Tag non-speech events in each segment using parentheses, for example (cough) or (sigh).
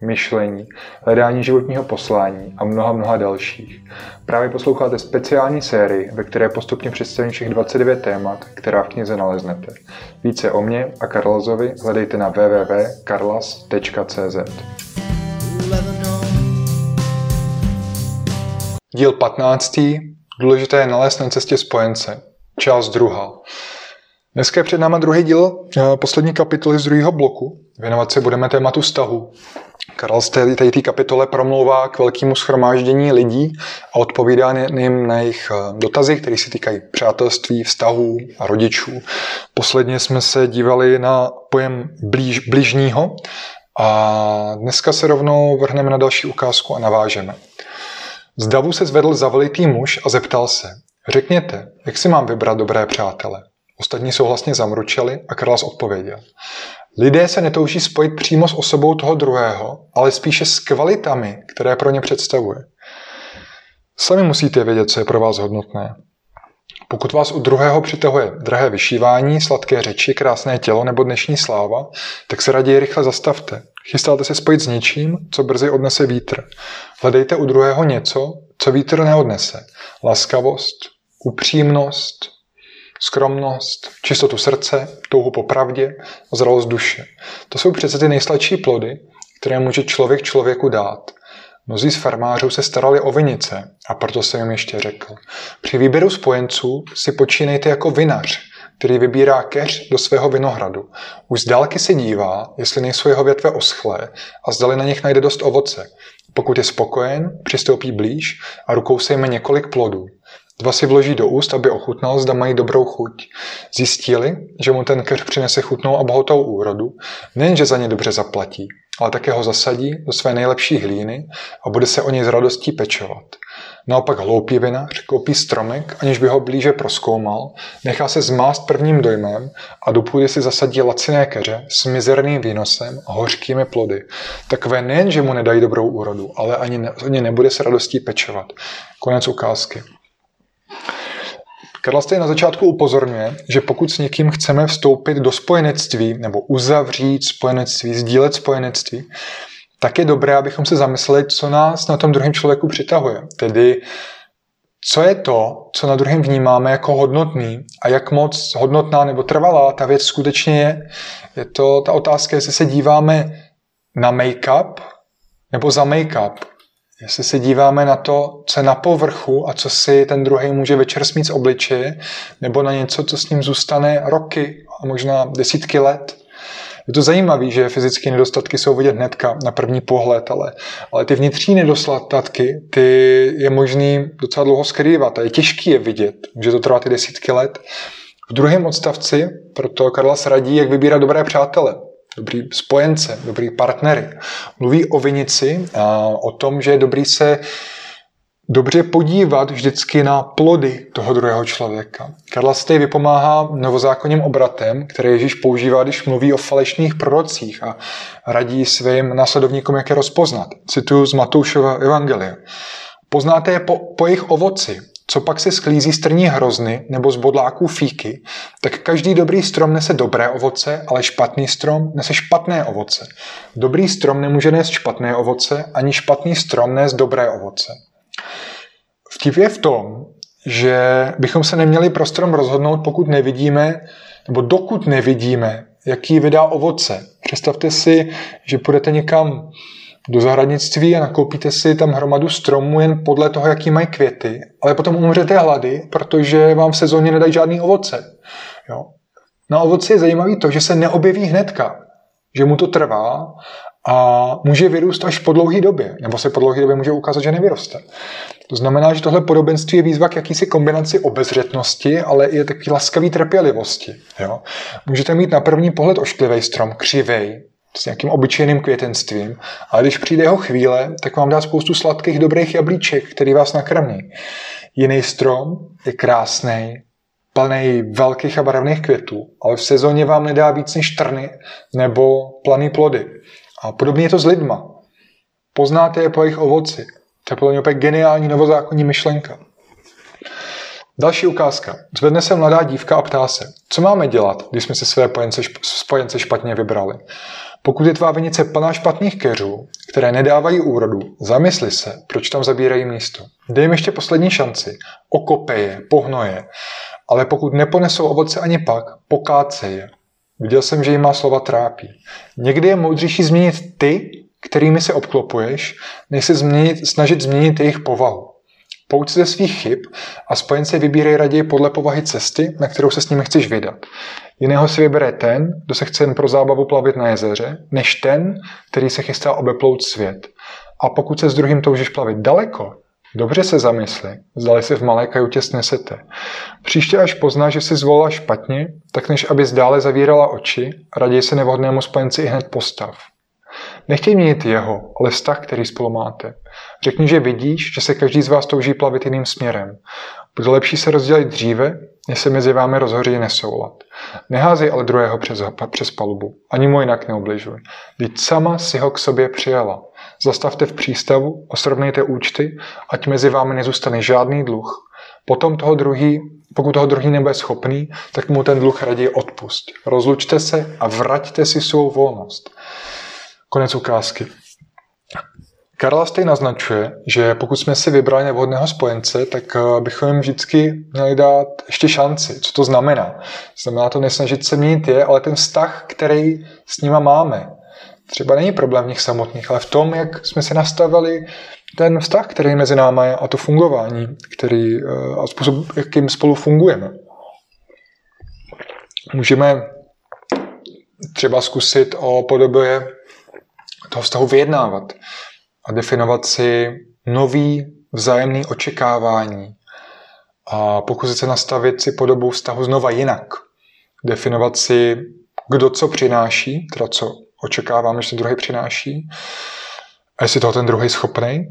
myšlení, hledání životního poslání a mnoha, mnoha dalších. Právě posloucháte speciální sérii, ve které postupně představím všech 29 témat, která v knize naleznete. Více o mě a Karlazovi hledejte na www.karlas.cz Díl 15. Důležité je nalézt na cestě spojence. Část druhá. Dneska je před náma druhý díl eh, poslední kapitoly z druhého bloku. Věnovat se budeme tématu vztahu. Karel z té, kapitole promlouvá k velkému schromáždění lidí a odpovídá jim na jejich eh, dotazy, které se týkají přátelství, vztahů a rodičů. Posledně jsme se dívali na pojem blíž, bližního a dneska se rovnou vrhneme na další ukázku a navážeme. Z davu se zvedl zavelitý muž a zeptal se, řekněte, jak si mám vybrat dobré přátele? Ostatní souhlasně zamručeli a Karlas odpověděl. Lidé se netouží spojit přímo s osobou toho druhého, ale spíše s kvalitami, které pro ně představuje. Sami musíte vědět, co je pro vás hodnotné. Pokud vás u druhého přitahuje drahé vyšívání, sladké řeči, krásné tělo nebo dnešní sláva, tak se raději rychle zastavte. Chystáte se spojit s něčím, co brzy odnese vítr. Hledejte u druhého něco, co vítr neodnese. Laskavost, upřímnost, skromnost, čistotu srdce, touhu po pravdě a zralost duše. To jsou přece ty nejsladší plody, které může člověk člověku dát. Mnozí z farmářů se starali o vinice a proto jsem jim ještě řekl. Při výběru spojenců si počínejte jako vinař, který vybírá keř do svého vinohradu. Už z dálky se dívá, jestli nejsou jeho větve oschlé a zdali na nich najde dost ovoce. Pokud je spokojen, přistoupí blíž a rukou se jme několik plodů. Dva si vloží do úst, aby ochutnal, zda mají dobrou chuť. Zjistili, že mu ten keř přinese chutnou a bohatou úrodu, nejenže za ně dobře zaplatí, ale také ho zasadí do své nejlepší hlíny a bude se o něj s radostí pečovat. Naopak hloupý vinař koupí stromek, aniž by ho blíže proskoumal, nechá se zmást prvním dojmem a do půdy si zasadí laciné keře s mizerným výnosem a hořkými plody. Takové nejen, že mu nedají dobrou úrodu, ale ani, ne, ani nebude se radostí pečovat. Konec ukázky. Karla na začátku upozorňuje, že pokud s někým chceme vstoupit do spojenectví nebo uzavřít spojenectví, sdílet spojenectví, tak je dobré, abychom se zamysleli, co nás na tom druhém člověku přitahuje. Tedy, co je to, co na druhém vnímáme jako hodnotný a jak moc hodnotná nebo trvalá ta věc skutečně je. Je to ta otázka, jestli se díváme na make-up nebo za make-up. Jestli se díváme na to, co je na povrchu a co si ten druhý může večer smít z obličeje, nebo na něco, co s ním zůstane roky a možná desítky let. Je to zajímavé, že fyzické nedostatky jsou vidět hnedka na první pohled, ale, ale ty vnitřní nedostatky, ty je možný docela dlouho skrývat a je těžké je vidět. Může to trvat i desítky let. V druhém odstavci proto Karla radí, jak vybírat dobré přátele dobrý spojence, dobrý partnery. Mluví o vinici a o tom, že je dobrý se dobře podívat vždycky na plody toho druhého člověka. Karla Stej vypomáhá novozákonním obratem, který Ježíš používá, když mluví o falešných prorocích a radí svým následovníkům, jak je rozpoznat. Cituju z Matoušova Evangelia. Poznáte je po, po jejich ovoci. Co pak se sklízí strní hrozny nebo z bodláků fíky, tak každý dobrý strom nese dobré ovoce, ale špatný strom nese špatné ovoce. Dobrý strom nemůže nést špatné ovoce, ani špatný strom nést dobré ovoce. Vtip je v tom, že bychom se neměli pro strom rozhodnout, pokud nevidíme, nebo dokud nevidíme, jaký vydá ovoce. Představte si, že půjdete někam do zahradnictví a nakoupíte si tam hromadu stromů jen podle toho, jaký mají květy, ale potom umřete hlady, protože vám v sezóně nedají žádný ovoce. Jo? Na ovoci je zajímavý to, že se neobjeví hnedka, že mu to trvá a může vyrůst až po dlouhé době, nebo se po dlouhé době může ukázat, že nevyroste. To znamená, že tohle podobenství je výzva k jakýsi kombinaci obezřetnosti, ale i takový laskavý trpělivosti. Jo? Můžete mít na první pohled ošklivý strom, křivej, s nějakým obyčejným květenstvím, ale když přijde jeho chvíle, tak vám dá spoustu sladkých, dobrých jablíček, který vás nakrmí. Jiný strom je krásný, plný velkých a barevných květů, ale v sezóně vám nedá víc než trny nebo planý plody. A podobně je to s lidma. Poznáte je po jejich ovoci. To je podle mě úplně geniální novozákonní myšlenka. Další ukázka. Zvedne se mladá dívka a ptá se, co máme dělat, když jsme si své spojence špatně vybrali. Pokud je tvá vinice plná špatných keřů, které nedávají úrodu, zamysli se, proč tam zabírají místo. Dej jim ještě poslední šanci. Okope je, pohnoje. Ale pokud neponesou ovoce ani pak, pokáce je. Viděl jsem, že jí má slova trápí. Někdy je moudřejší změnit ty, kterými se obklopuješ, než se změnit, snažit změnit jejich povahu. Pouč ze svých chyb a spojence vybírej raději podle povahy cesty, na kterou se s nimi chceš vydat. Jiného si vybere ten, kdo se chce jen pro zábavu plavit na jezeře, než ten, který se chystá obeplout svět. A pokud se s druhým toužíš plavit daleko, dobře se zamysli, zdali se v malé kajutě snesete. Příště až pozná, že si zvolila špatně, tak než aby zdále zavírala oči, raději se nevhodnému spojenci i hned postav. Nechtěj měnit jeho, ale vztah, který spolu máte. Řekni, že vidíš, že se každý z vás touží plavit jiným směrem. Bude lepší se rozdělit dříve, než se mezi vámi rozhoří nesoulad. Neházej ale druhého přes, přes palubu. Ani mu jinak neubližuj. Vždyť sama si ho k sobě přijala. Zastavte v přístavu, osrovnejte účty, ať mezi vámi nezůstane žádný dluh. Potom toho druhý, pokud toho druhý nebude schopný, tak mu ten dluh raději odpust. Rozlučte se a vraťte si svou volnost. Konec ukázky. Karla Stej naznačuje, že pokud jsme si vybrali nevhodného spojence, tak eh, bychom jim vždycky měli dát ještě šanci. Co to znamená? Znamená to nesnažit se měnit je, ale ten vztah, který s nima máme. Třeba není problém v nich samotných, ale v tom, jak jsme si nastavili ten vztah, který mezi námi je a to fungování, který, eh, a způsob, jakým spolu fungujeme. Můžeme třeba zkusit o podobě toho vztahu vyjednávat a definovat si nový vzájemný očekávání a pokusit se nastavit si podobu vztahu znova jinak. Definovat si, kdo co přináší, teda co očekáváme, že ten druhý přináší, a jestli toho ten druhý schopný,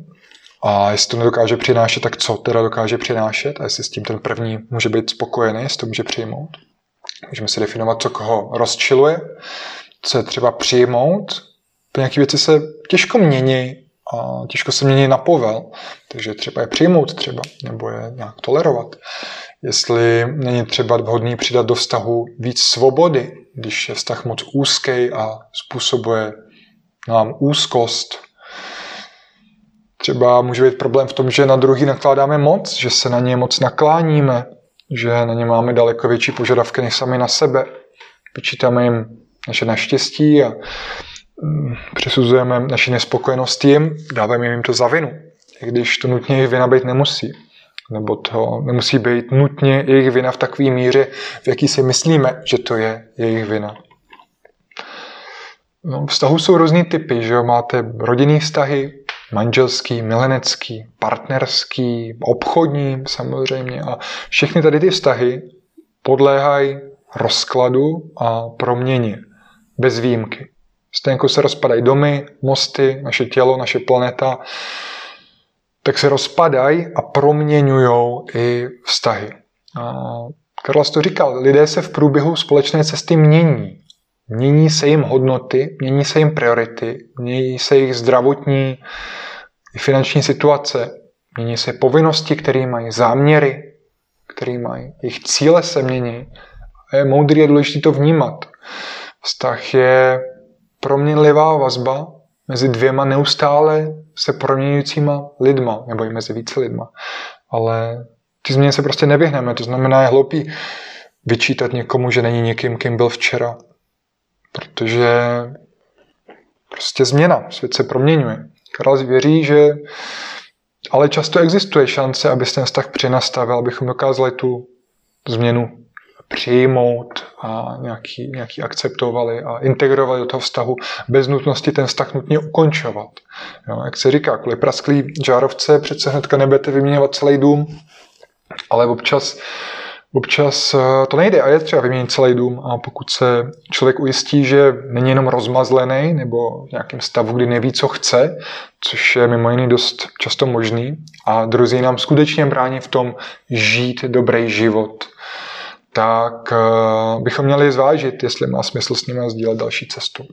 a jestli to nedokáže přinášet, tak co teda dokáže přinášet a jestli s tím ten první může být spokojený, jestli to může přijmout. Můžeme si definovat, co koho rozčiluje, co je třeba přijmout. Nějaké věci se těžko mění a těžko se mění na povel, takže třeba je přijmout třeba, nebo je nějak tolerovat. Jestli není třeba vhodný přidat do vztahu víc svobody, když je vztah moc úzký a způsobuje nám úzkost. Třeba může být problém v tom, že na druhý nakládáme moc, že se na ně moc nakláníme, že na ně máme daleko větší požadavky než sami na sebe. Vyčítáme jim naše naštěstí a přisuzujeme naši nespokojenost jim, dáváme jim to za vinu, i když to nutně jejich vina být nemusí. Nebo to nemusí být nutně jejich vina v takové míře, v jaký si myslíme, že to je jejich vina. No, vztahu jsou různý typy, že jo? Máte rodinný vztahy, manželský, milenecký, partnerský, obchodní samozřejmě. A všechny tady ty vztahy podléhají rozkladu a proměně. Bez výjimky. Stejně jako se rozpadají domy, mosty, naše tělo, naše planeta, tak se rozpadají a proměňují i vztahy. Karlas to říkal, lidé se v průběhu společné cesty mění. Mění se jim hodnoty, mění se jim priority, mění se jejich zdravotní i finanční situace, mění se povinnosti, které mají, záměry, které mají, jejich cíle se mění. A je moudrý a důležité to vnímat. Vztah je proměnlivá vazba mezi dvěma neustále se proměňujícíma lidma, nebo i mezi více lidma. Ale ty změny se prostě nevyhneme. To znamená, je hloupý vyčítat někomu, že není někým, kým byl včera. Protože prostě změna, svět se proměňuje. Karel věří, že ale často existuje šance, aby ten vztah přenastavil, abychom dokázali tu změnu přijmout a nějaký, nějaký akceptovali a integrovali do toho vztahu bez nutnosti ten vztah nutně ukončovat. Jo, jak se říká, kvůli prasklý žárovce přece hnedka nebudete vyměňovat celý dům, ale občas Občas eh, to nejde. A je třeba vyměnit celý dům. A pokud se člověk ujistí, že není jenom rozmazlený nebo v nějakém stavu, kdy neví, co chce, což je mimo jiný dost často možný a druzí nám skutečně brání v tom žít dobrý život, tak uh, bychom měli zvážit, jestli má smysl s nimi sdílet další cestu.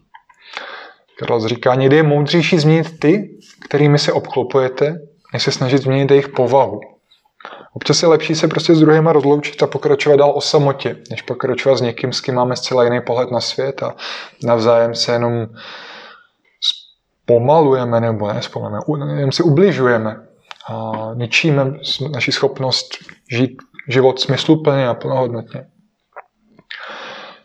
Karol říká, někdy je moudřejší změnit ty, kterými se obklopujete, než se snažit změnit jejich povahu. Občas je lepší se prostě s druhýma rozloučit a pokračovat dál o samotě, než pokračovat s někým, s kým máme zcela jiný pohled na svět a navzájem se jenom pomalujeme nebo ne zpomalujeme, jenom si ubližujeme a ničíme naši schopnost žít život smysluplně a plnohodnotně.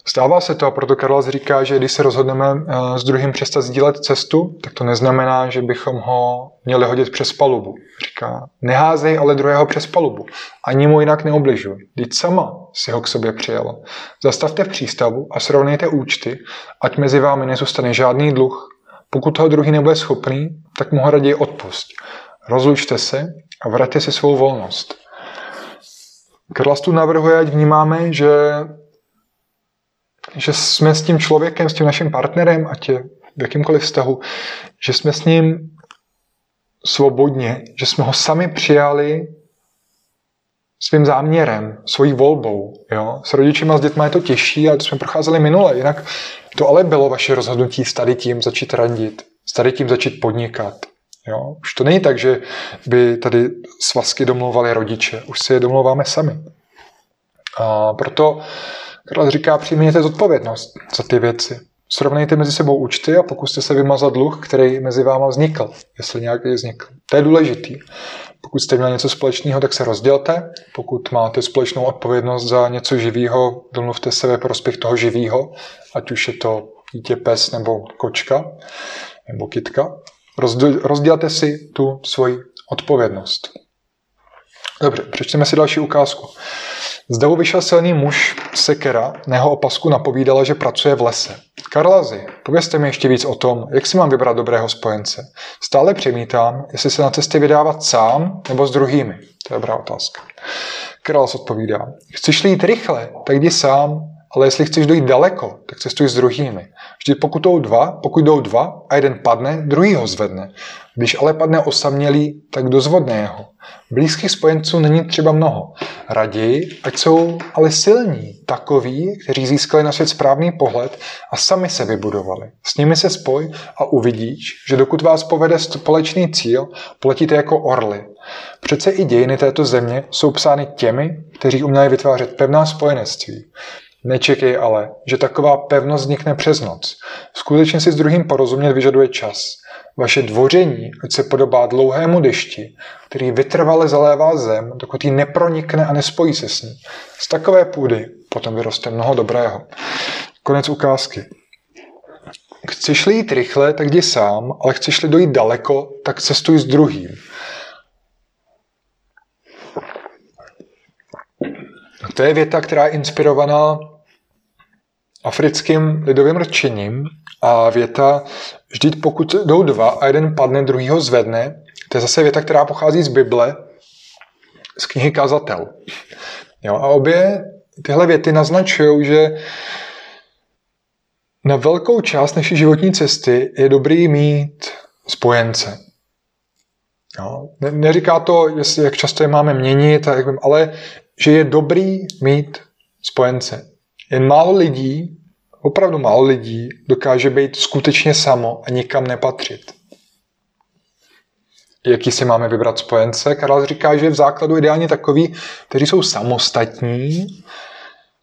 Stává se to a proto Karlas říká, že když se rozhodneme eh, s druhým přestat sdílet cestu, tak to neznamená, že bychom ho měli hodit přes palubu. Říká, neházej ale druhého přes palubu, ani mu jinak neobližuj. Teď sama si ho k sobě přijela. Zastavte v přístavu a srovnejte účty, ať mezi vámi nezůstane žádný dluh. Pokud toho druhý nebude schopný, tak mu ho raději odpust. Rozlučte se a vraťte si svou volnost. Karlas tu navrhuje, ať vnímáme, že že jsme s tím člověkem, s tím naším partnerem, ať je v jakýmkoliv vztahu, že jsme s ním svobodně, že jsme ho sami přijali svým záměrem, svojí volbou. Jo? S rodičima, s dětma je to těžší, ale to jsme procházeli minule. Jinak to ale bylo vaše rozhodnutí s tady tím začít randit, s tady tím začít podnikat. Jo? Už to není tak, že by tady svazky domlouvali rodiče, už si je domlouváme sami. A proto Karel říká, přijměte zodpovědnost za ty věci. Srovnejte mezi sebou účty a pokuste se vymazat dluh, který mezi váma vznikl, jestli nějaký vznikl. To je důležitý. Pokud jste měli něco společného, tak se rozdělte. Pokud máte společnou odpovědnost za něco živého, domluvte se ve prospěch toho živého, ať už je to dítě, pes nebo kočka nebo kitka. Rozdělte si tu svoji odpovědnost. Dobře, přečteme si další ukázku. Z davu vyšel silný muž Sekera, na jeho opasku napovídala, že pracuje v lese. Karlazy, povězte mi ještě víc o tom, jak si mám vybrat dobrého spojence. Stále přemítám, jestli se na cestě vydávat sám nebo s druhými. To je dobrá otázka. Karlas odpovídá, chceš jít rychle, tak jdi sám, ale jestli chceš dojít daleko, tak cestuj s druhými. Vždy pokud jdou dva, pokud jdou dva a jeden padne, druhý ho zvedne. Když ale padne osamělý, tak dozvodne jeho. Blízkých spojenců není třeba mnoho. Raději, ať jsou ale silní, takoví, kteří získali na svět správný pohled a sami se vybudovali. S nimi se spoj a uvidíš, že dokud vás povede společný cíl, poletíte jako orly. Přece i dějiny této země jsou psány těmi, kteří uměli vytvářet pevná spojenectví. Nečekej ale, že taková pevnost vznikne přes noc. Skutečně si s druhým porozumět vyžaduje čas. Vaše dvoření, ať se podobá dlouhému dešti, který vytrvale zalévá zem, dokud ji nepronikne a nespojí se s ní. Z takové půdy potom vyroste mnoho dobrého. Konec ukázky. Chceš-li jít rychle, tak jdi sám, ale chceš-li dojít daleko, tak cestuj s druhým. To je věta, která je inspirovaná africkým lidovým rčením a věta, vždyť pokud jdou dva a jeden padne, druhý ho zvedne, to je zase věta, která pochází z Bible, z knihy Kazatel. Jo, a obě tyhle věty naznačují, že na velkou část naší životní cesty je dobrý mít spojence. Jo. Ne, neříká to, jestli, jak často je máme měnit, ale že je dobrý mít spojence. Jen málo lidí, opravdu málo lidí, dokáže být skutečně samo a nikam nepatřit. Jaký si máme vybrat spojence? Karel říká, že v základu ideálně takový, kteří jsou samostatní,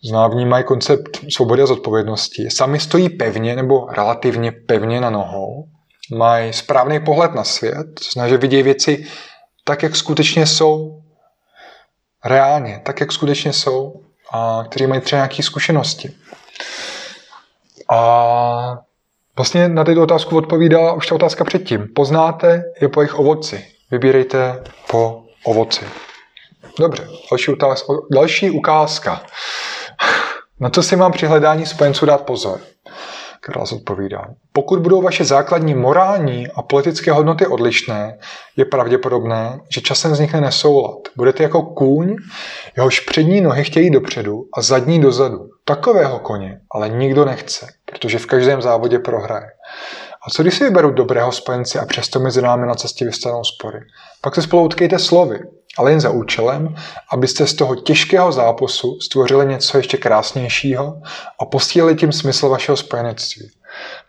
zná vnímají koncept svobody a zodpovědnosti, sami stojí pevně nebo relativně pevně na nohou, mají správný pohled na svět, snaží vidět věci tak, jak skutečně jsou, reálně, tak, jak skutečně jsou, a kteří mají třeba nějaké zkušenosti. A vlastně na této otázku odpovídá už ta otázka předtím. Poznáte je po jejich ovoci. Vybírejte po ovoci. Dobře, další, otázka, další ukázka. Na co si mám při hledání spojenců dát pozor? Král odpovídá. Pokud budou vaše základní morální a politické hodnoty odlišné, je pravděpodobné, že časem vznikne nesoulad. Budete jako kůň, jehož přední nohy chtějí dopředu a zadní dozadu. Takového koně ale nikdo nechce, protože v každém závodě prohraje. A co když si vyberu dobrého spojence a přesto mezi námi na cestě vystanou spory? Pak se spolu utkejte slovy ale jen za účelem, abyste z toho těžkého zápasu stvořili něco ještě krásnějšího a posílili tím smysl vašeho spojenectví.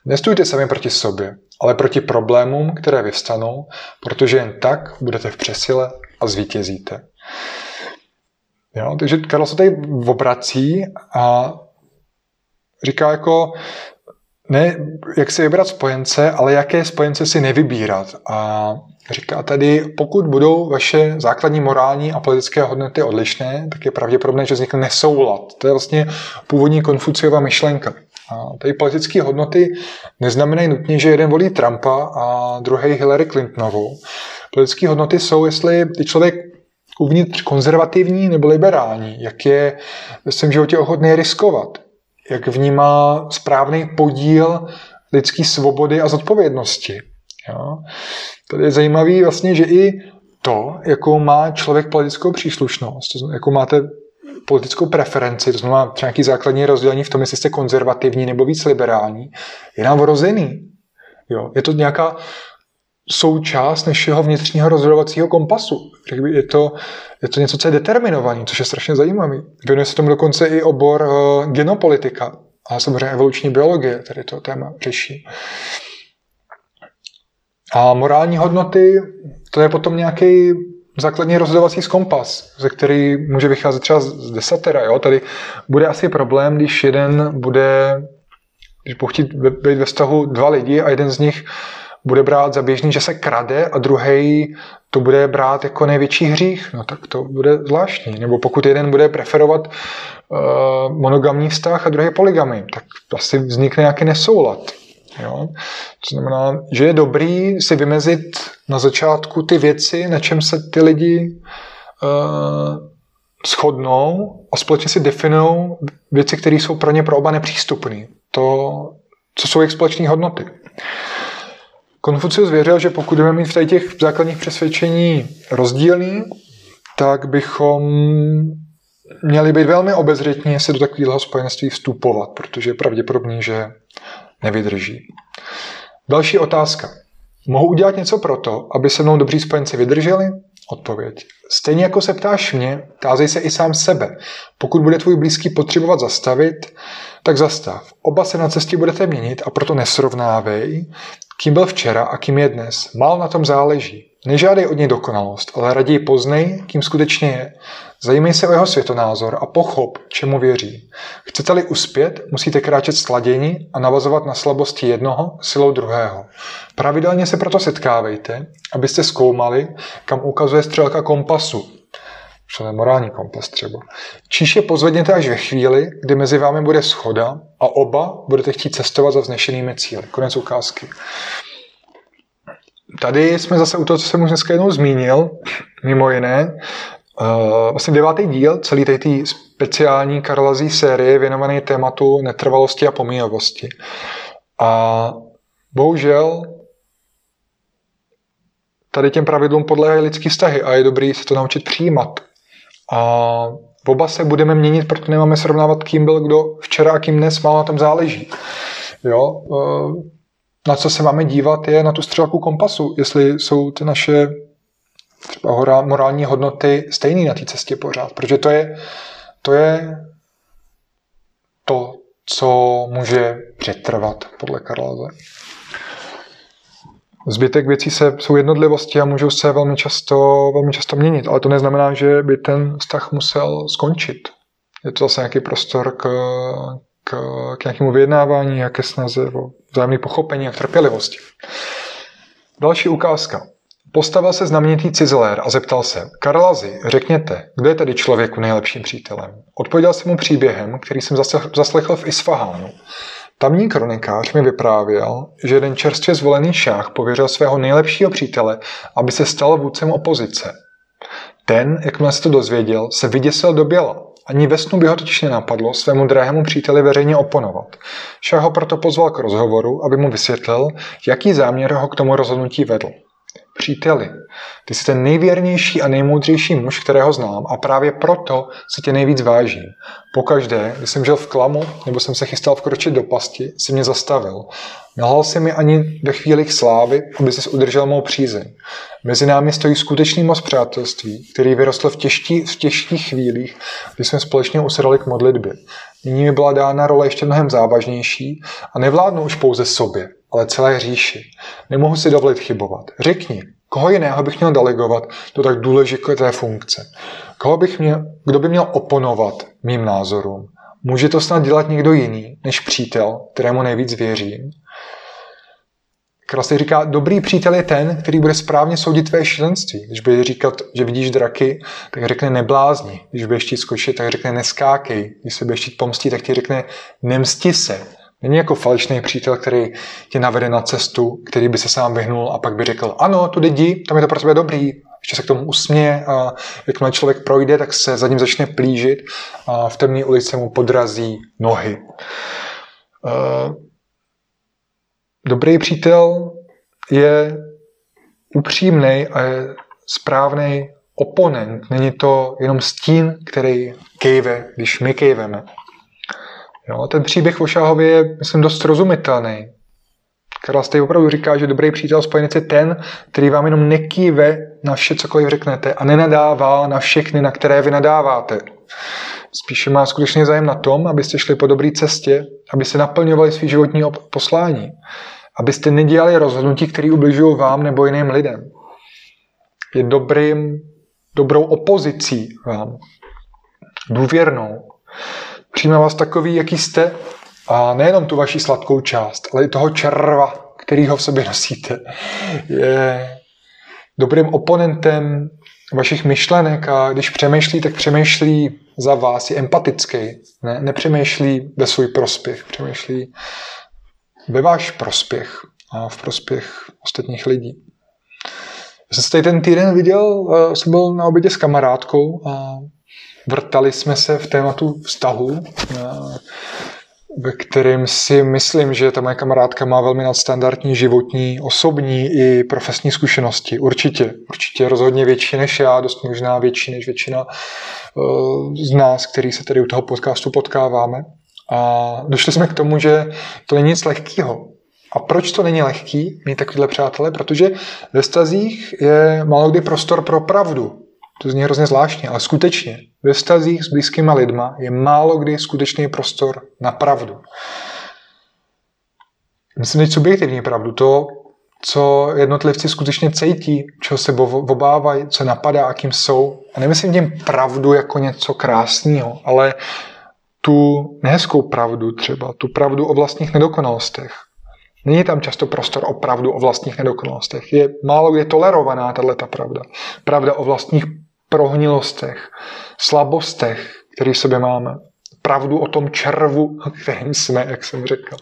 Nestůjte sami proti sobě, ale proti problémům, které vyvstanou, protože jen tak budete v přesile a zvítězíte. Jo, takže Karel se tady obrací a říká jako, ne jak si vybrat spojence, ale jaké spojence si nevybírat. A říká tady, pokud budou vaše základní morální a politické hodnoty odlišné, tak je pravděpodobné, že vznikne nesoulad. To je vlastně původní Konfuciova myšlenka. A tady politické hodnoty neznamenají nutně, že jeden volí Trumpa a druhý Hillary Clintonovou. Politické hodnoty jsou, jestli ty člověk uvnitř konzervativní nebo liberální, jak je ve svém životě ochotný riskovat, jak vnímá správný podíl lidské svobody a zodpovědnosti. Jo? Tady je zajímavý vlastně, že i to, jakou má člověk politickou příslušnost, jakou máte politickou preferenci, to znamená třeba nějaký základní rozdělení v tom, jestli jste konzervativní nebo víc liberální, je nám vrozený. Jo? Je to nějaká součást našeho vnitřního rozhodovacího kompasu. Je to, je to něco, co je determinované, což je strašně zajímavé. Věnuje se tomu dokonce i obor uh, genopolitika a samozřejmě evoluční biologie, tady to téma řeší. A morální hodnoty, to je potom nějaký základní rozhodovací kompas, ze který může vycházet třeba z desatera. Jo? Tady bude asi problém, když jeden bude, když bude chtít být ve vztahu dva lidi a jeden z nich bude brát za běžný, že se krade a druhý to bude brát jako největší hřích, no tak to bude zvláštní. Nebo pokud jeden bude preferovat uh, monogamní vztah a druhý poligamy, tak asi vznikne nějaký nesoulad. Jo? To znamená, že je dobrý si vymezit na začátku ty věci, na čem se ty lidi uh, shodnou a společně si definují věci, které jsou pro ně pro oba nepřístupné. To, co jsou jejich společné hodnoty. Konfucius věřil, že pokud budeme mít v těch základních přesvědčení rozdílný, tak bychom měli být velmi obezřetní, jestli do takového spojenství vstupovat, protože je pravděpodobný, že nevydrží. Další otázka. Mohu udělat něco pro to, aby se mnou dobří spojenci vydrželi? Odpověď. Stejně jako se ptáš mě, tázej se i sám sebe. Pokud bude tvůj blízký potřebovat zastavit, tak zastav. Oba se na cestě budete měnit a proto nesrovnávej, kým byl včera a kým je dnes. Mal na tom záleží. Nežádej od něj dokonalost, ale raději poznej, kým skutečně je. Zajímej se o jeho světonázor a pochop, čemu věří. Chcete-li uspět, musíte kráčet sladěni a navazovat na slabosti jednoho silou druhého. Pravidelně se proto setkávejte, abyste zkoumali, kam ukazuje střelka kompasu, třeba morální kompas třeba. Číš je pozvedněte až ve chvíli, kdy mezi vámi bude schoda a oba budete chtít cestovat za vznešenými cíly. Konec ukázky. Tady jsme zase u toho, co jsem už dneska jednou zmínil, mimo jiné, Uh, vlastně devátý díl celý té speciální Karlazí série věnovaný tématu netrvalosti a pomíjavosti. A bohužel tady těm pravidlům podléhají lidský vztahy a je dobrý se to naučit přijímat. A oba se budeme měnit, proto nemáme srovnávat, kým byl kdo včera a kým dnes, má na tom záleží. Jo? Na co se máme dívat, je na tu střelku kompasu, jestli jsou ty naše třeba morální hodnoty stejné na té cestě pořád. Protože to je, to je to, co může přetrvat podle Karlaze. Zbytek věcí se, jsou jednotlivosti a můžou se velmi často, velmi často měnit, ale to neznamená, že by ten vztah musel skončit. Je to zase nějaký prostor k, k, k nějakému vyjednávání, jaké snaze o vzájemné pochopení a trpělivosti. Další ukázka. Postavil se znamenitý cizelér a zeptal se, Karlazi, řekněte, kdo je tedy člověku nejlepším přítelem? Odpověděl jsem mu příběhem, který jsem zaslechl v Isfahánu. Tamní kronikář mi vyprávěl, že jeden čerstvě zvolený šách pověřil svého nejlepšího přítele, aby se stal vůdcem opozice. Ten, jakmile se to dozvěděl, se vyděsil do běla. Ani ve snu by ho totiž nenapadlo svému drahému příteli veřejně oponovat. Šach ho proto pozval k rozhovoru, aby mu vysvětlil, jaký záměr ho k tomu rozhodnutí vedl. Příteli. Ty jsi ten nejvěrnější a nejmoudřejší muž, kterého znám a právě proto se tě nejvíc vážím. Pokaždé, když jsem žil v klamu nebo jsem se chystal vkročit do pasti, si mě zastavil. Nahal si mi ani ve chvílích slávy, aby si udržel mou přízeň. Mezi námi stojí skutečný moc přátelství, který vyrostl v, těžký, v těžkých chvílích, kdy jsme společně usedali k modlitbě. Nyní mi byla dána role ještě mnohem závažnější a nevládnu už pouze sobě, ale celé říši. Nemohu si dovolit chybovat. Řekni, koho jiného bych měl delegovat do tak důležité funkce? Koho bych měl, kdo by měl oponovat mým názorům? Může to snad dělat někdo jiný než přítel, kterému nejvíc věřím? Krasně říká, dobrý přítel je ten, který bude správně soudit tvé šílenství. Když bude říkat, že vidíš draky, tak řekne neblázni. Když budeš chtít skočit, tak řekne neskákej. Když se budeš chtít pomstit, tak ti řekne nemsti se. Není jako falešný přítel, který tě navede na cestu, který by se sám vyhnul a pak by řekl, ano, tu jdi, tam je to pro tebe dobrý. Ještě se k tomu usměje a jakmile člověk projde, tak se za ním začne plížit a v temné ulici mu podrazí nohy. Uh, Dobrý přítel je upřímný a je správný oponent. Není to jenom stín, který kejve, když my kejveme. Jo, ten příběh o Šáhově je, myslím, dost rozumitelný. Karla Stej opravdu říká, že dobrý přítel spojenec je ten, který vám jenom nekýve na vše, cokoliv řeknete a nenadává na všechny, na které vy nadáváte. Spíše má skutečně zájem na tom, abyste šli po dobré cestě, abyste naplňovali svý životní poslání abyste nedělali rozhodnutí, které ubližují vám nebo jiným lidem. Je dobrým, dobrou opozicí vám, důvěrnou. Přijme vás takový, jaký jste a nejenom tu vaši sladkou část, ale i toho červa, kterýho v sobě nosíte. Je dobrým oponentem vašich myšlenek a když přemýšlí, tak přemýšlí za vás, je empatický, ne? nepřemýšlí ve svůj prospěch, přemýšlí ve váš prospěch a v prospěch ostatních lidí. Já jsem se tady ten týden viděl, eh, jsem byl na obědě s kamarádkou a vrtali jsme se v tématu vztahu, eh, ve kterém si myslím, že ta moje kamarádka má velmi nadstandardní životní, osobní i profesní zkušenosti. Určitě. Určitě rozhodně větší než já, dost možná větší než většina eh, z nás, který se tady u toho podcastu potkáváme. A došli jsme k tomu, že to není nic lehkého. A proč to není lehký mít takovýhle přátelé? Protože ve stazích je málo kdy prostor pro pravdu. To zní hrozně zvláštně, ale skutečně ve stazích s blízkýma lidma je málo kdy skutečný prostor na pravdu. Myslím teď subjektivní pravdu, to, co jednotlivci skutečně cítí, čeho se obávají, co napadá a kým jsou. A nemyslím tím pravdu jako něco krásného, ale tu nehezkou pravdu třeba, tu pravdu o vlastních nedokonalostech. Není tam často prostor o pravdu o vlastních nedokonalostech. Je málo je tolerovaná tato pravda. Pravda o vlastních prohnilostech, slabostech, které v sobě máme. Pravdu o tom červu, (laughs) kterým jsme, jak jsem řekl.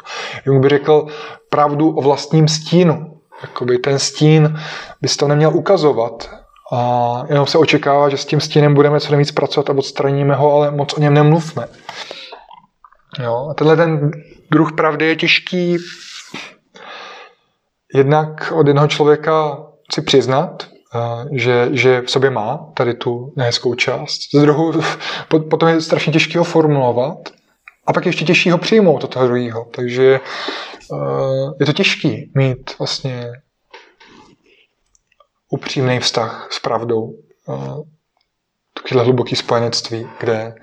Jung by řekl pravdu o vlastním stínu. Jakoby ten stín bys to neměl ukazovat, a jenom se očekává, že s tím stínem budeme co nejvíc pracovat a odstraníme ho, ale moc o něm nemluvme. Jo? A tenhle ten druh pravdy je těžký jednak od jednoho člověka si přiznat, že, že v sobě má tady tu nehezkou část. Z druhou, (laughs) potom je strašně těžký ho formulovat a pak ještě těžší ho přijmout od toho druhého. Takže je to těžký mít vlastně upřímný vztah s pravdou. Takovéhle hluboký spojenectví, kde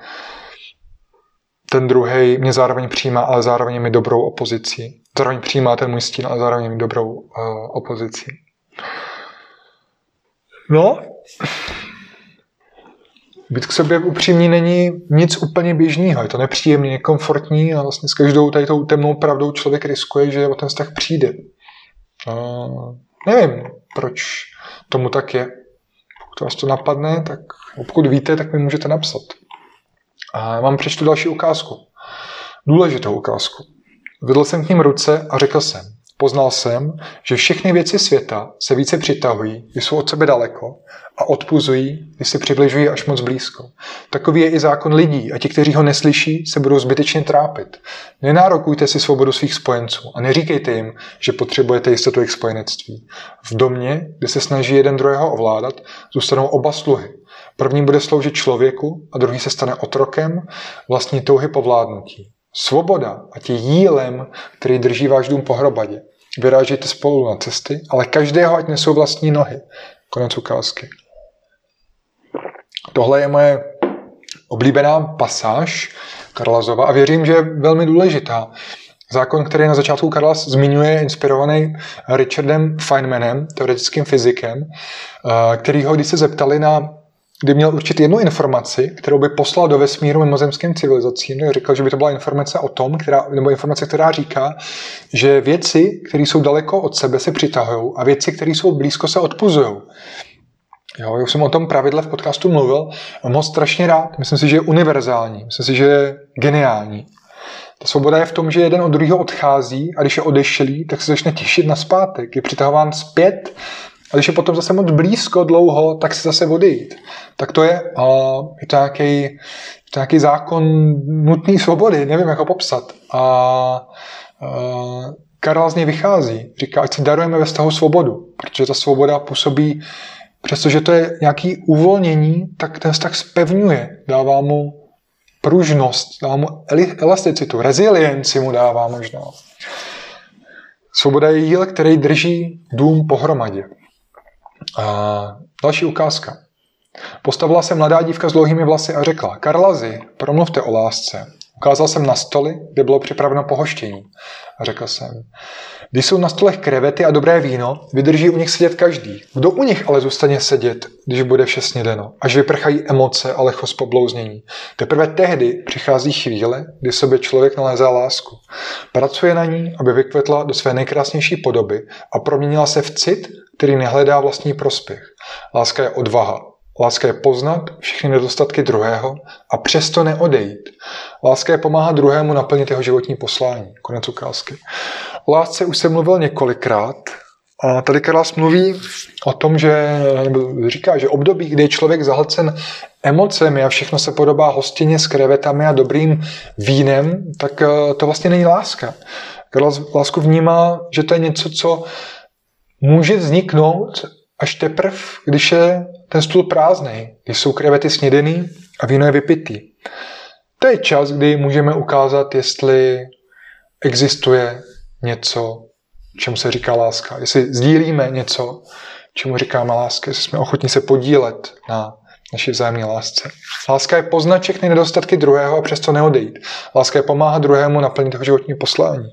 ten druhý mě zároveň přijímá, ale zároveň mi dobrou opozicí. Zároveň přijímá ten můj stín, ale zároveň mi dobrou uh, opozicí. No, být k sobě upřímný není nic úplně běžného. Je to nepříjemný, nekomfortní a vlastně s každou tady tou temnou pravdou člověk riskuje, že o ten vztah přijde. Uh, nevím, proč tomu tak je. Pokud vás to napadne, tak pokud víte, tak mi můžete napsat. A mám přečtu další ukázku. Důležitou ukázku. Vedl jsem k ním ruce a řekl jsem, Poznal jsem, že všechny věci světa se více přitahují, když jsou od sebe daleko a odpuzují, když se přibližují až moc blízko. Takový je i zákon lidí a ti, kteří ho neslyší, se budou zbytečně trápit. Nenárokujte si svobodu svých spojenců a neříkejte jim, že potřebujete jistotu jejich spojenectví. V domě, kde se snaží jeden druhého ovládat, zůstanou oba sluhy. První bude sloužit člověku a druhý se stane otrokem vlastní touhy po vládnutí. Svoboda, ať je jílem, který drží váš dům pohromadě. Vyrážíte spolu na cesty, ale každého ať nesou vlastní nohy. Konec ukázky. Tohle je moje oblíbená pasáž Karlazova a věřím, že je velmi důležitá. Zákon, který na začátku Karlas zmiňuje, inspirovaný Richardem Feynmanem, teoretickým fyzikem, eh, který ho, když se zeptali na kdy měl určit jednu informaci, kterou by poslal do vesmíru mimozemským civilizacím. Řekl, že by to byla informace o tom, která, nebo informace, která říká, že věci, které jsou daleko od sebe, se přitahují a věci, které jsou blízko, se odpuzují. Jo, já jsem o tom pravidle v podcastu mluvil. Ho strašně rád. Myslím si, že je univerzální. Myslím si, že je geniální. Ta svoboda je v tom, že jeden od druhého odchází a když je odešlý, tak se začne těšit na zpátek. Je přitahován zpět a když je potom zase moc blízko, dlouho, tak se zase odejít. Tak to je, to nějaký, nějaký zákon nutné svobody, nevím, jak ho popsat. A, a Karel z něj vychází. Říká, ať si darujeme ve vztahu svobodu, protože ta svoboda působí, přestože to je nějaký uvolnění, tak ten vztah spevňuje, dává mu pružnost, dává mu elasticitu, rezilienci mu dává možná. Svoboda je jíl, který drží dům pohromadě. A další ukázka. Postavila se mladá dívka s dlouhými vlasy a řekla, Karlazi, promluvte o lásce. Ukázal jsem na stoli, kde bylo připraveno pohoštění. A řekl jsem, když jsou na stolech krevety a dobré víno, vydrží u nich sedět každý. Kdo u nich ale zůstane sedět, když bude vše snědeno, až vyprchají emoce a lechost poblouznění. Teprve tehdy přichází chvíle, kdy sobě člověk nalézá lásku. Pracuje na ní, aby vykvetla do své nejkrásnější podoby a proměnila se v cit, který nehledá vlastní prospěch. Láska je odvaha. Láska je poznat všechny nedostatky druhého a přesto neodejít. Láska je pomáhat druhému naplnit jeho životní poslání. Konec ukázky. O lásce už jsem mluvil několikrát. A tady Karlas mluví o tom, že nebo říká, že období, kdy je člověk zahlcen emocemi a všechno se podobá hostině s krevetami a dobrým vínem, tak eh, to vlastně není láska. Karlas lásku vnímá, že to je něco, co může vzniknout až teprve, když je ten stůl prázdný, když jsou krevety snědený a víno je vypitý. To je čas, kdy můžeme ukázat, jestli existuje něco, čemu se říká láska. Jestli sdílíme něco, čemu říkáme láska, jestli jsme ochotní se podílet na naší vzájemné lásce. Láska je poznat všechny nedostatky druhého a přesto neodejít. Láska je pomáhat druhému naplnit jeho životní poslání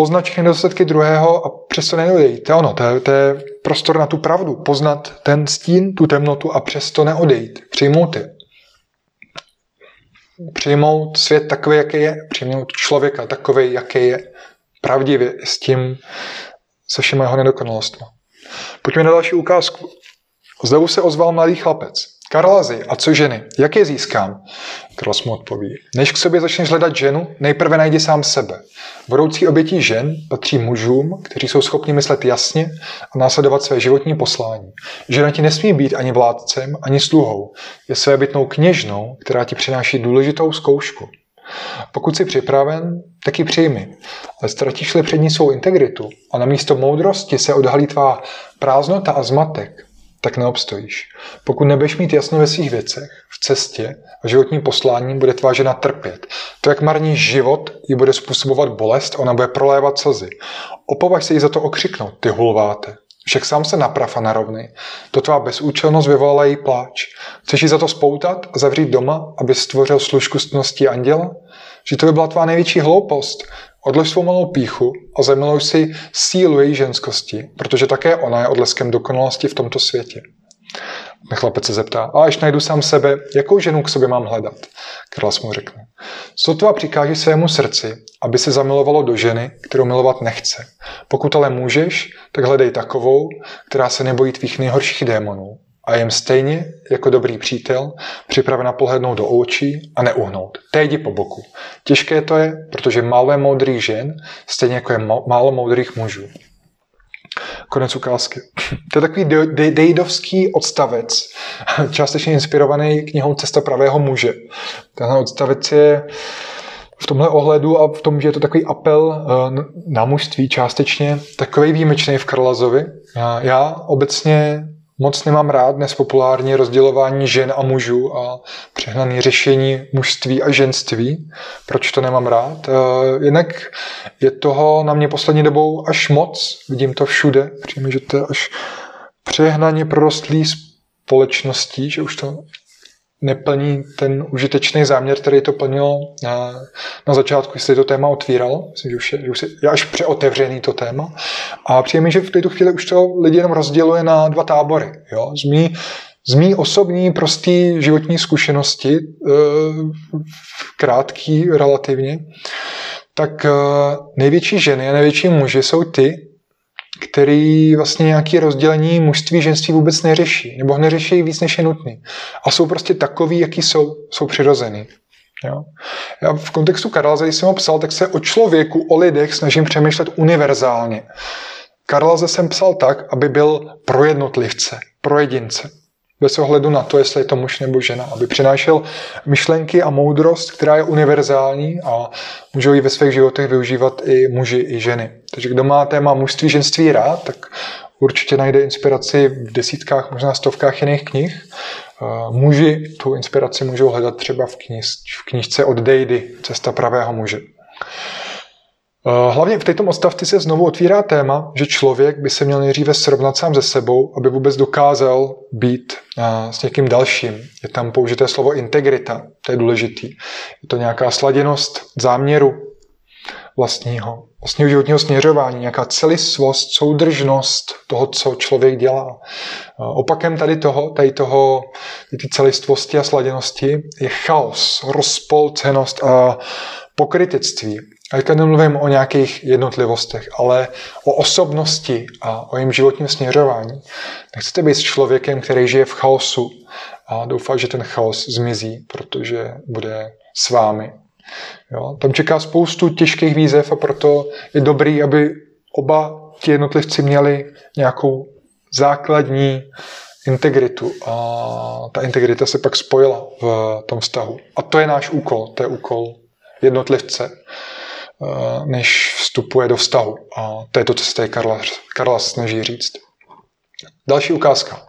poznat všechny nedostatky druhého a přesto neodejít. To je ono, to je, to je prostor na tu pravdu. Poznat ten stín, tu temnotu a přesto neodejít. Přijmout je. Přijmout svět takový, jaký je. Přijmout člověka takový, jaký je. Pravdivě s tím, se všema jeho nedokonalostmi. Pojďme na další ukázku. Znovu se ozval mladý chlapec. Karlazy, a co ženy? Jak je získám? Karlas mu odpoví. Než k sobě začneš hledat ženu, nejprve najdi sám sebe. Budoucí obětí žen patří mužům, kteří jsou schopni myslet jasně a následovat své životní poslání. Žena ti nesmí být ani vládcem, ani sluhou. Je své bytnou kněžnou, která ti přináší důležitou zkoušku. Pokud jsi připraven, tak ji přijmi. Ale ztratíš-li před ní svou integritu a na místo moudrosti se odhalí tvá prázdnota a zmatek, tak neobstojíš. Pokud nebudeš mít jasno ve svých věcech, v cestě a životním poslání, bude tvá žena trpět. To, jak marní život, ji bude způsobovat bolest, ona bude prolévat slzy. Opovaž se jí za to okřiknout, ty hulváte. Však sám se naprav a narovnej. To tvá bezúčelnost vyvolala její pláč. Chceš ji za to spoutat a zavřít doma, aby stvořil služku stnosti anděla? Že to by byla tvá největší hloupost. Odlož svou malou píchu a zamiluj si sílu její ženskosti, protože také ona je odleskem dokonalosti v tomto světě. Chlapec se zeptá, a až najdu sám sebe, jakou ženu k sobě mám hledat? Karlas mu řekne, sotva přikáží svému srdci, aby se zamilovalo do ženy, kterou milovat nechce. Pokud ale můžeš, tak hledej takovou, která se nebojí tvých nejhorších démonů a jem stejně jako dobrý přítel, připravena pohlednout do očí a neuhnout. Té po boku. Těžké to je, protože málo je moudrých žen, stejně jako je málo moudrých mužů. Konec ukázky. (laughs) To je takový de- de- dejdovský odstavec, (laughs) částečně inspirovaný knihou Cesta pravého muže. Tenhle odstavec je v tomhle ohledu a v tom, že je to takový apel eh, na mužství částečně, takový výjimečný v Karlazovi. Já obecně moc nemám rád dnes populární rozdělování žen a mužů a přehnané řešení mužství a ženství. Proč to nemám rád? Eh, jednak je toho na mě poslední dobou až moc, vidím to všude, přijím, že to je až přehnaně prorostlý společností, že už to neplní ten užitečný záměr, který to plnilo na, na začátku, jestli to téma otvíral. Myslím, že už je, že už je až přeotevřený to téma. A přijde že v této chvíli už to lidi jenom rozděluje na dva tábory. Jo? Z, mý, z mý osobní, prostý životní zkušenosti, eh, krátký relativně, tak eh, největší ženy a největší muži jsou ty, který vlastně nějaký rozdělení mužství, ženství vůbec neřeší, nebo neřeší víc, než je nutný. A jsou prostě takový, jaký jsou, jsou přirozený. Jo? Já v kontextu Karlaze, když jsem ho psal, tak se o člověku, o lidech snažím přemýšlet univerzálně. Karlaze jsem psal tak, aby byl pro jednotlivce, pro jedince bez ohledu na to, jestli je to muž nebo žena, aby přinášel myšlenky a moudrost, která je univerzální a můžou ji ve svých životech využívat i muži, i ženy. Takže kdo má téma mužství, ženství rád, tak určitě najde inspiraci v desítkách, možná stovkách jiných knih. Muži tu inspiraci můžou hledat třeba v, knih, v knižce od Dejdy, Cesta pravého muže. Eh, hlavně v této odstavci se znovu otvírá téma, že člověk by se měl nejdříve srovnat sám se sebou, aby vůbec dokázal být eh, s někým dalším. Je tam použité slovo integrita, to je důležitý. Je to nějaká sladěnost záměru vlastního, vlastního životního směřování, nějaká celistvost, soudržnost toho, co člověk dělá. Opakem tady toho, tady toho, ty celistvosti a sladěnosti je chaos, rozpolcenost a pokrytectví. A teďka nemluvím o nějakých jednotlivostech, ale o osobnosti a o jejím životním směřování. Nechcete být s člověkem, který žije v chaosu a doufá, že ten chaos zmizí, protože bude s vámi. Jo? Tam čeká spoustu těžkých výzev a proto je dobrý, aby oba ti jednotlivci měli nějakou základní integritu a ta integrita se pak spojila v tom vztahu. A to je náš úkol, to je úkol jednotlivce Eh, než vstupuje do vztahu. A to je to, co se tady Karla, Karla snaží říct. Další ukázka.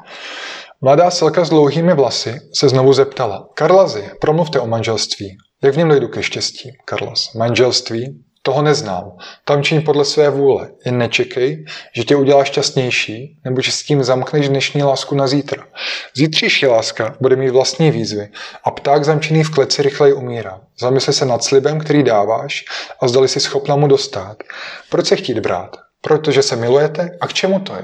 Mladá selka s dlouhými vlasy se znovu zeptala. Karlazy, promluvte o manželství. Jak v něm dojdu ke štěstí? Karlas. Manželství? Toho neznám. Tam čiň podle své vůle. Jen nečekej, že tě udělá šťastnější, nebo že s tím zamkneš dnešní lásku na zítra. Zítřejší láska bude mít vlastní výzvy a pták zamčený v kleci rychleji umírá. Zamysli se nad slibem, který dáváš a zdali si schopna mu dostat. Proč se chtít brát? Protože se milujete? A k čemu to je?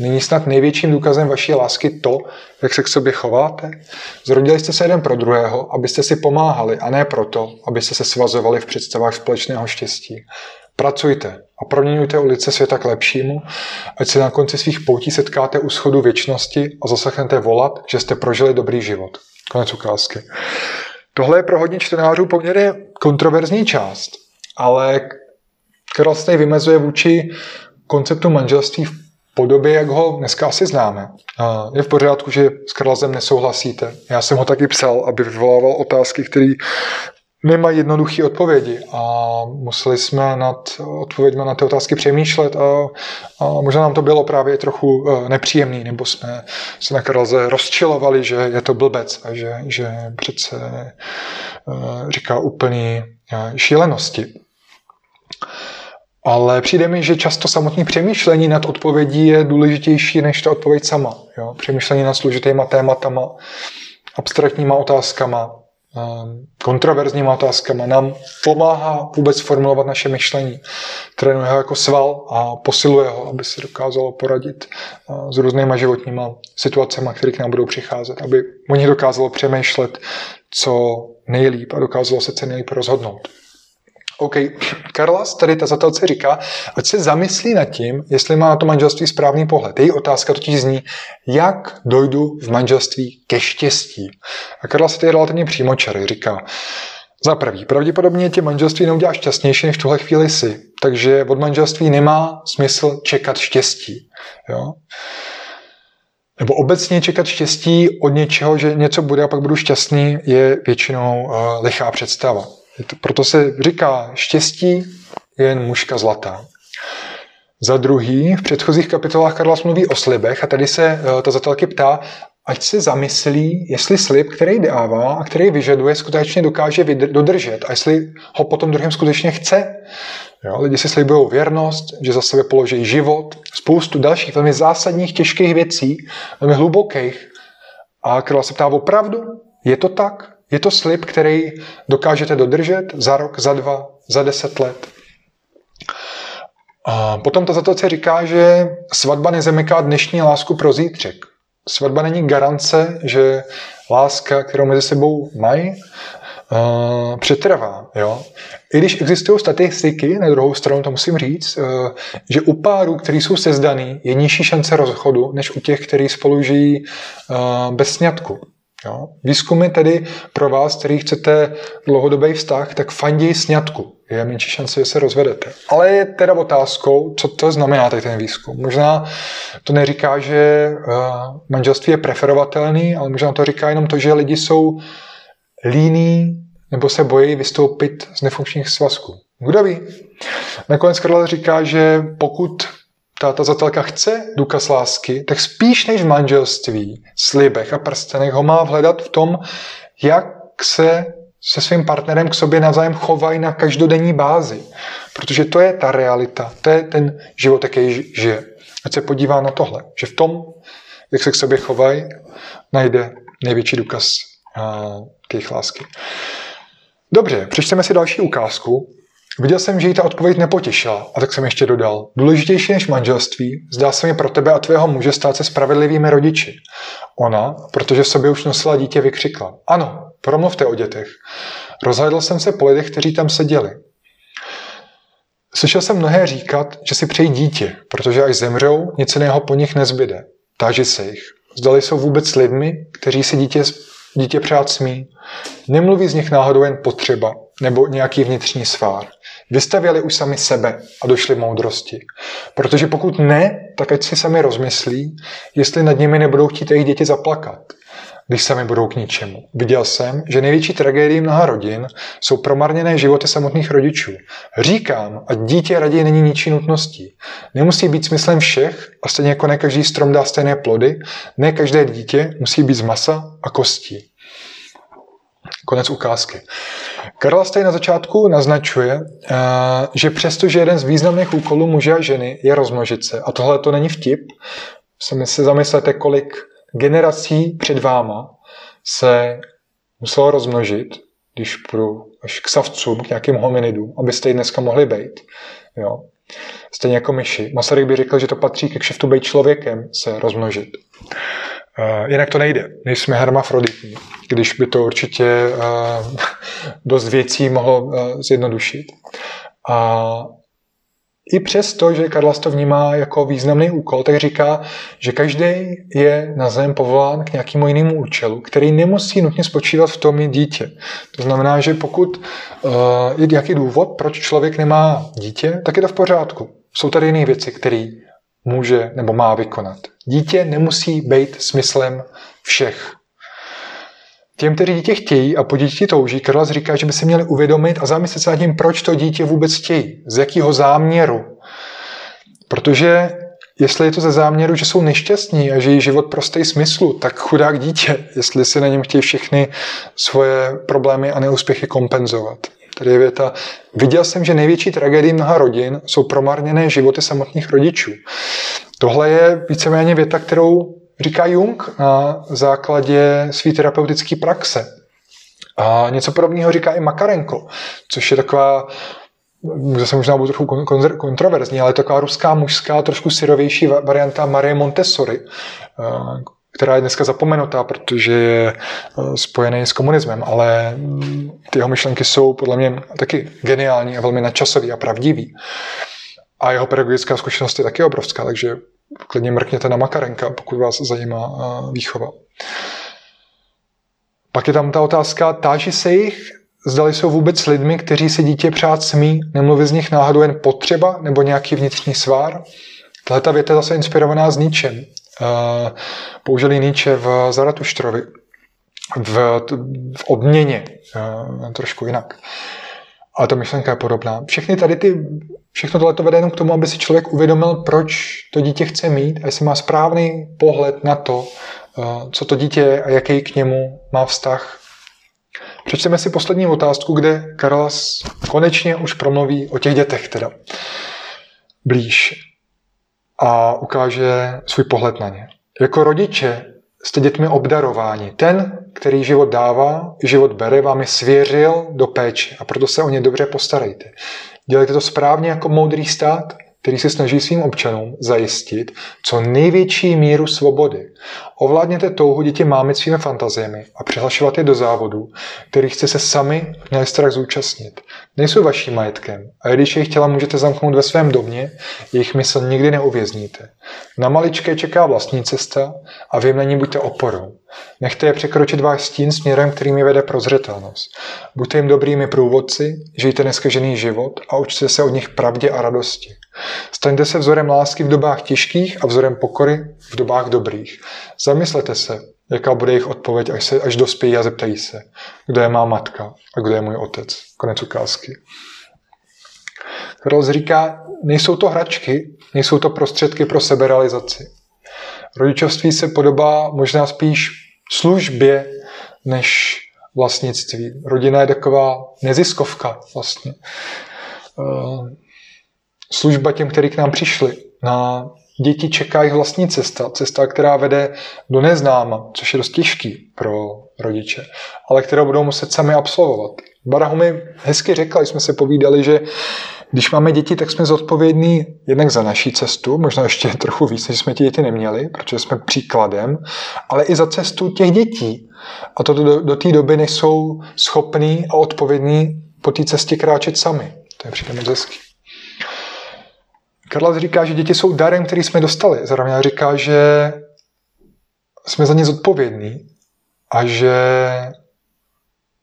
Není snad největším důkazem vaší lásky to, jak se k sobě chováte? Zrodili jste se jeden pro druhého, abyste si pomáhali, a ne proto, abyste se svazovali v představách společného štěstí. Pracujte a proměňujte ulice světa k lepšímu, ať se na konci svých poutí setkáte u schodu věčnosti a zaslechnete volat, že jste prožili dobrý život. Konec ukázky. Tohle je pro hodně čtenářů poměrně kontroverzní část, ale která se vymezuje vůči konceptu manželství v podobě, jak ho dneska asi známe. Je v pořádku, že s Karlazem nesouhlasíte. Já jsem ho taky psal, aby vyvolával otázky, které nemají jednoduché odpovědi a museli jsme nad odpověďmi na ty otázky přemýšlet a, a možná nám to bylo právě trochu e, nepříjemný, nebo jsme se na Karlaze rozčilovali, že je to blbec a že, že přece e, říká úplný e, šílenosti. Ale přijde mi, že často samotné přemýšlení nad odpovědí je důležitější než ta odpověď sama. Jo? Přemýšlení nad složitýma tématama, abstraktníma otázkama, ehm, kontroverzníma otázkama nám pomáhá vůbec formulovat naše myšlení. Trénuje ho jako sval a posiluje ho, aby se dokázalo poradit eh, s různýma životníma situacemi, které k nám budou přicházet, aby o nich dokázalo přemýšlet co nejlíp a dokázalo se co nejlíp rozhodnout. OK, Karlas, tady ta zatelce říká, ať se zamyslí nad tím, jestli má na to manželství správný pohled. Její otázka totiž zní, jak dojdu v manželství ke štěstí. A Karla se tady relativně přímočarý, říká, za prvý, pravděpodobně tě manželství neudělá šťastnější, než v tuhle chvíli si. Takže od manželství nemá smysl čekat štěstí. Jo? Nebo obecně čekat štěstí od něčeho, že něco bude a pak budu šťastný, je většinou uh, lichá představa. Proto se říká, štěstí je jen mužka zlatá. Za druhý, v předchozích kapitolách Karla mluví o slibech a tady se uh, ta zatelky ptá, ať se zamyslí, jestli slib, který dává a který vyžaduje, skutečně dokáže dodržet a jestli ho potom druhým skutečně chce. Jo, lidi si slibují věrnost, že za sebe položí život, spoustu dalších velmi zásadních, těžkých věcí, velmi hlubokých. A Karla se ptá opravdu, je to tak? Je to slib, který dokážete dodržet za rok, za dva, za deset let? A potom ta zatoce říká, že svatba nezamyká dnešní lásku pro zítřek svatba není garance, že láska, kterou mezi sebou mají, uh, přetrvá. Jo? I když existují statistiky, na druhou stranu to musím říct, uh, že u párů, kteří jsou sezdaný, je nižší šance rozchodu, než u těch, kteří spolu žijí uh, bez sňatku. Jo? Výzkumy tedy pro vás, který chcete dlouhodobý vztah, tak fanděj sňatku. Je menší šance, že se rozvedete. Ale je teda otázkou, co to znamená tady ten výzkum. Možná to neříká, že uh, manželství je preferovatelný, ale možná to říká jenom to, že lidi jsou líní nebo se bojí vystoupit z nefunkčních svazků. Kdo ví? Nakonec Karla říká, že pokud ta tazatelka chce důkaz lásky, tak spíš než v manželství, slibech a prstenech ho má vhledat v tom, jak se se svým partnerem k sobě navzájem chovají na každodenní bázi. Protože to je ta realita, to je ten život, jaký žije. Ať se podívá na tohle, že v tom, jak se k sobě chovají, najde největší důkaz k jejich lásky. Dobře, přečteme si další ukázku. Viděl jsem, že jí ta odpověď nepotěšila, a tak jsem ještě dodal. Důležitější než manželství, zdá se mi pro tebe a tvého muže stát se spravedlivými rodiči. Ona, protože v sobě už nosila dítě, vykřikla. Ano, promluvte o dětech. Rozhledl jsem se po lidech, kteří tam seděli. Slyšel jsem mnohé říkat, že si přejí dítě, protože až zemřou, nic jiného po nich nezbyde. Táži se jich. Zdali jsou vůbec lidmi, kteří si dítě, dítě přát smí. Nemluví z nich náhodou jen potřeba nebo nějaký vnitřní svár. Vystavěli už sami sebe a došli moudrosti. Protože pokud ne, tak ať si sami rozmyslí, jestli nad nimi nebudou chtít jejich děti zaplakat, když sami budou k ničemu. Viděl jsem, že největší tragédií mnoha rodin jsou promarněné životy samotných rodičů. Říkám, a dítě raději není ničí nutností. Nemusí být smyslem všech a stejně jako ne každý strom dá stejné plody, ne každé dítě musí být z masa a kostí. Konec ukázky. Karla Stej na začátku naznačuje, eh, že přestože jeden z významných úkolů muže a ženy je rozmnožit se, a tohle to není vtip, se si zamyslete, kolik generací před váma se muselo rozmnožit, když půjdu až k savcům, k nějakým hominidům, abyste ji dneska mohli být. Jo. Stejně jako myši. Masaryk by řekl, že to patří ke kšeftu být člověkem se rozmnožit. Uh, jinak to nejde. Nejsme hermafroditní, když by to určitě uh, dost věcí mohlo uh, zjednodušit. A i přesto, že Karlas to vnímá jako významný úkol, tak říká, že každý je na zem povolán k nějakému jinému účelu, který nemusí nutně spočívat v tom mít dítě. To znamená, že pokud je nějaký důvod, proč člověk nemá dítě, tak je to v pořádku. Jsou tady jiné věci, které může nebo má vykonat. Dítě nemusí být smyslem všech. Těm, kteří dítě chtějí a po děti touží, Karlas říká, že by si měli uvědomit a zamyslet se nad tím, proč to dítě vůbec chtějí, z jakého záměru. Protože jestli je to ze záměru, že jsou nešťastní a že její život prostý smyslu, tak chudák dítě, jestli si na něm chtějí všechny svoje problémy a neúspěchy kompenzovat. Tady je věta. Viděl jsem, že největší tragédií mnoha rodin jsou promarněné životy samotných rodičů. Tohle je víceméně věta, kterou říká Jung na základě své terapeutické praxe. A něco podobného říká i Makarenko, což je taková zase možná bude trochu kontroverzní, ale taková ruská mužská, trošku syrovější varianta Marie Montessori, která je dneska zapomenutá, protože je eh, spojený s komunismem, ale mm, ty jeho myšlenky jsou podle mě taky geniální a velmi nadčasový a pravdivý. A jeho pedagogická zkušenost je taky obrovská, takže klidně mrkněte na Makarenka, pokud vás zajímá eh, výchova. Pak je tam ta otázka, táží se jich, zdali jsou vůbec lidmi, kteří si dítě přát smí, nemluví z nich náhodou jen potřeba nebo nějaký vnitřní svár. Tahle ta věta je zase inspirovaná s Níčem. Eh, použili Níče v Zaratuštrovi v, v obměně, uh, trošku jinak. Ale ta myšlenka je podobná. Všechny tady ty, všechno tohle to vede jenom k tomu, aby si člověk uvědomil, proč to dítě chce mít a jestli má správný pohled na to, uh, co to dítě je a jaký k němu má vztah. Přečteme si poslední otázku, kde Karlas konečně už promluví o těch dětech teda blíž a ukáže svůj pohled na ně. Jako rodiče jste dětmi obdarováni. Ten, který život dává, život bere, vám je svěřil do péče a proto se o ně dobře postarejte. Dělejte to správně jako moudrý stát, který se snaží svým občanům zajistit co největší míru svobody. Ovládněte touhu děti mámit svými fantaziemi a přihlašovat je do závodu, kterých jste se sami měli strach zúčastnit. Nejsou vaším majetkem a když jejich těla můžete zamknout ve svém domě, jejich mysl nikdy neuvězníte. Na maličké čeká vlastní cesta a vy na ní buďte oporou. Nechte je překročit váš stín směrem, kterým je vede prozřetelnost. Buďte jim dobrými průvodci, žijte neskažený život a učte se od nich pravdě a radosti. Staňte se vzorem lásky v dobách těžkých a vzorem pokory v dobách dobrých. Zamyslete se, jaká bude jejich odpověď, až, se, až dospějí a zeptají se, kdo je má matka a kdo je můj otec. Konec ukázky. Karol říká, nejsou to hračky, nejsou to prostředky pro seberealizaci. Rodičovství se podobá možná spíš službě než vlastnictví. Rodina je taková neziskovka vlastně. Služba těm, kteří k nám přišli. Na děti čeká jejich vlastní cesta, cesta, která vede do neznáma, což je dost těžký pro rodiče, ale kterou budou muset sami absolvovat. Barahu mi hezky řekla, jsme se povídali, že když máme děti, tak jsme zodpovědní jednak za naší cestu, možná ještě (laughs) trochu víc, než jsme ty děti neměli, protože jsme příkladem, ale i za cestu těch dětí. A to do, do té doby nejsou schopní a odpovědní po té cestě kráčet sami. To je přijde moc hezký. Karla říká, že děti jsou darem, který jsme dostali. Zároveň říká, že jsme za ně zodpovědní a že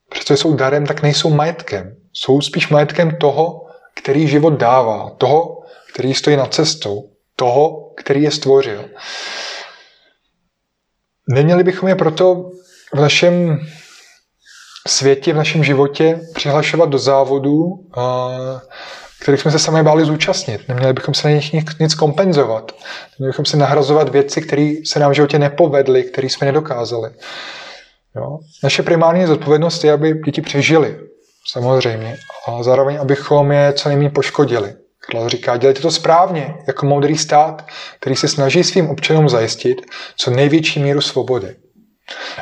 přestože jsou darem, tak nejsou majetkem. Jsou spíš majetkem toho, který život dává, toho, který stojí nad cestou, toho, který je stvořil. Neměli bychom je proto v našem světě, v našem životě přihlašovat do závodů, kterých jsme se sami báli zúčastnit. Neměli bychom se na nich nic kompenzovat. Neměli bychom se nahrazovat věci, které se nám v životě nepovedly, které jsme nedokázali. Jo? Naše primární zodpovědnost je, aby děti přežili, samozřejmě, a zároveň, abychom je co nejméně poškodili. Karla říká, dělejte to správně, jako moudrý stát, který se snaží svým občanům zajistit co největší míru svobody.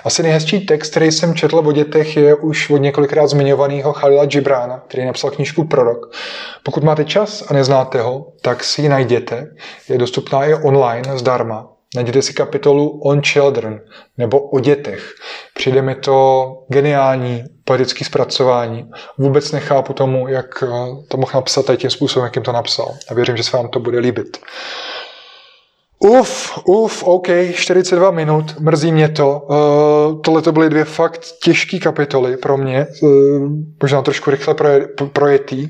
Asi nejhezčí text, který jsem četl o dětech, je už od několikrát zmiňovaného Khalila Gibrána, který napsal knížku Prorok. Pokud máte čas a neznáte ho, tak si ji najděte. Je dostupná i online zdarma. Najděte si kapitolu On Children, nebo o dětech. Přijde mi to geniální poetické zpracování. Vůbec nechápu tomu, jak to mohl napsat tím způsobem, jakým to napsal. A věřím, že se vám to bude líbit. Uf, uf, OK, 42 minut, mrzí mě to. Uh, tohle to byly dvě fakt těžké kapitoly pro mě, uh, možná trošku rychle proje, projetý,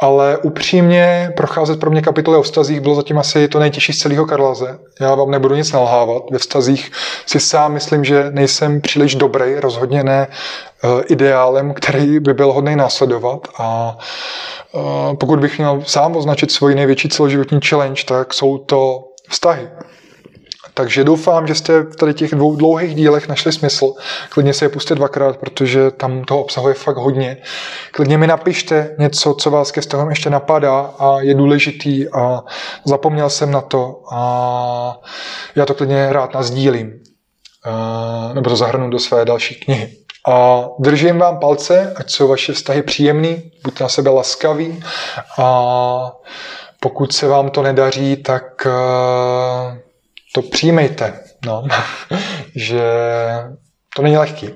ale upřímně procházet pro mě kapitoly o vztazích bylo zatím asi to nejtěžší z celého Karlaze. Já vám nebudu nic nalhávat. Ve vztazích si sám myslím, že nejsem příliš dobrý, rozhodně ne uh, ideálem, který by byl hodný následovat. A uh, pokud bych měl sám označit svoji největší celoživotní challenge, tak jsou to vztahy. Takže doufám, že jste v tady těch dvou dlouhých dílech našli smysl. Klidně si je puste dvakrát, protože tam toho obsahuje fakt hodně. Klidně mi napište něco, co vás ke vztahům ještě napadá a je důležitý a zapomněl jsem na to a já to klidně rád nazdílím. Nebo to zahrnu do své další knihy. A držím vám palce, ať jsou vaše vztahy příjemný, buďte na sebe laskaví a pokud se vám to nedaří, tak uh, to přijmejte, no, (laughs) že to není lehký.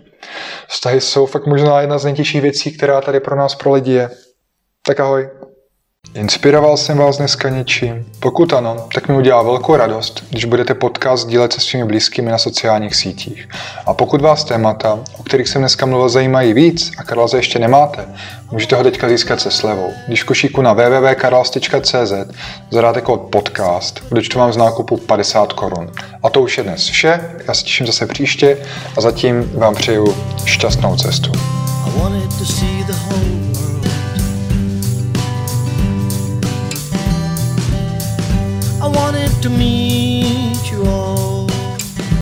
Vztahy jsou fakt možná jedna z nejtěžších věcí, která tady pro nás pro lidi je. Tak ahoj. Inspiroval jsem vás dneska něčím? Pokud ano, tak mi udělá velkou radost, když budete podcast dílet se svými blízkými na sociálních sítích. A pokud vás témata, o kterých jsem dneska mluvil, zajímají víc a Karlaze ještě nemáte, můžete ho teďka získat se slevou. Když košíku na www.karlas.cz zadáte kód podcast, to vám z nákupu 50 korun. A to už je dnes vše, já se těším zase příště a zatím vám přeju šťastnou cestu. I wanted to to me.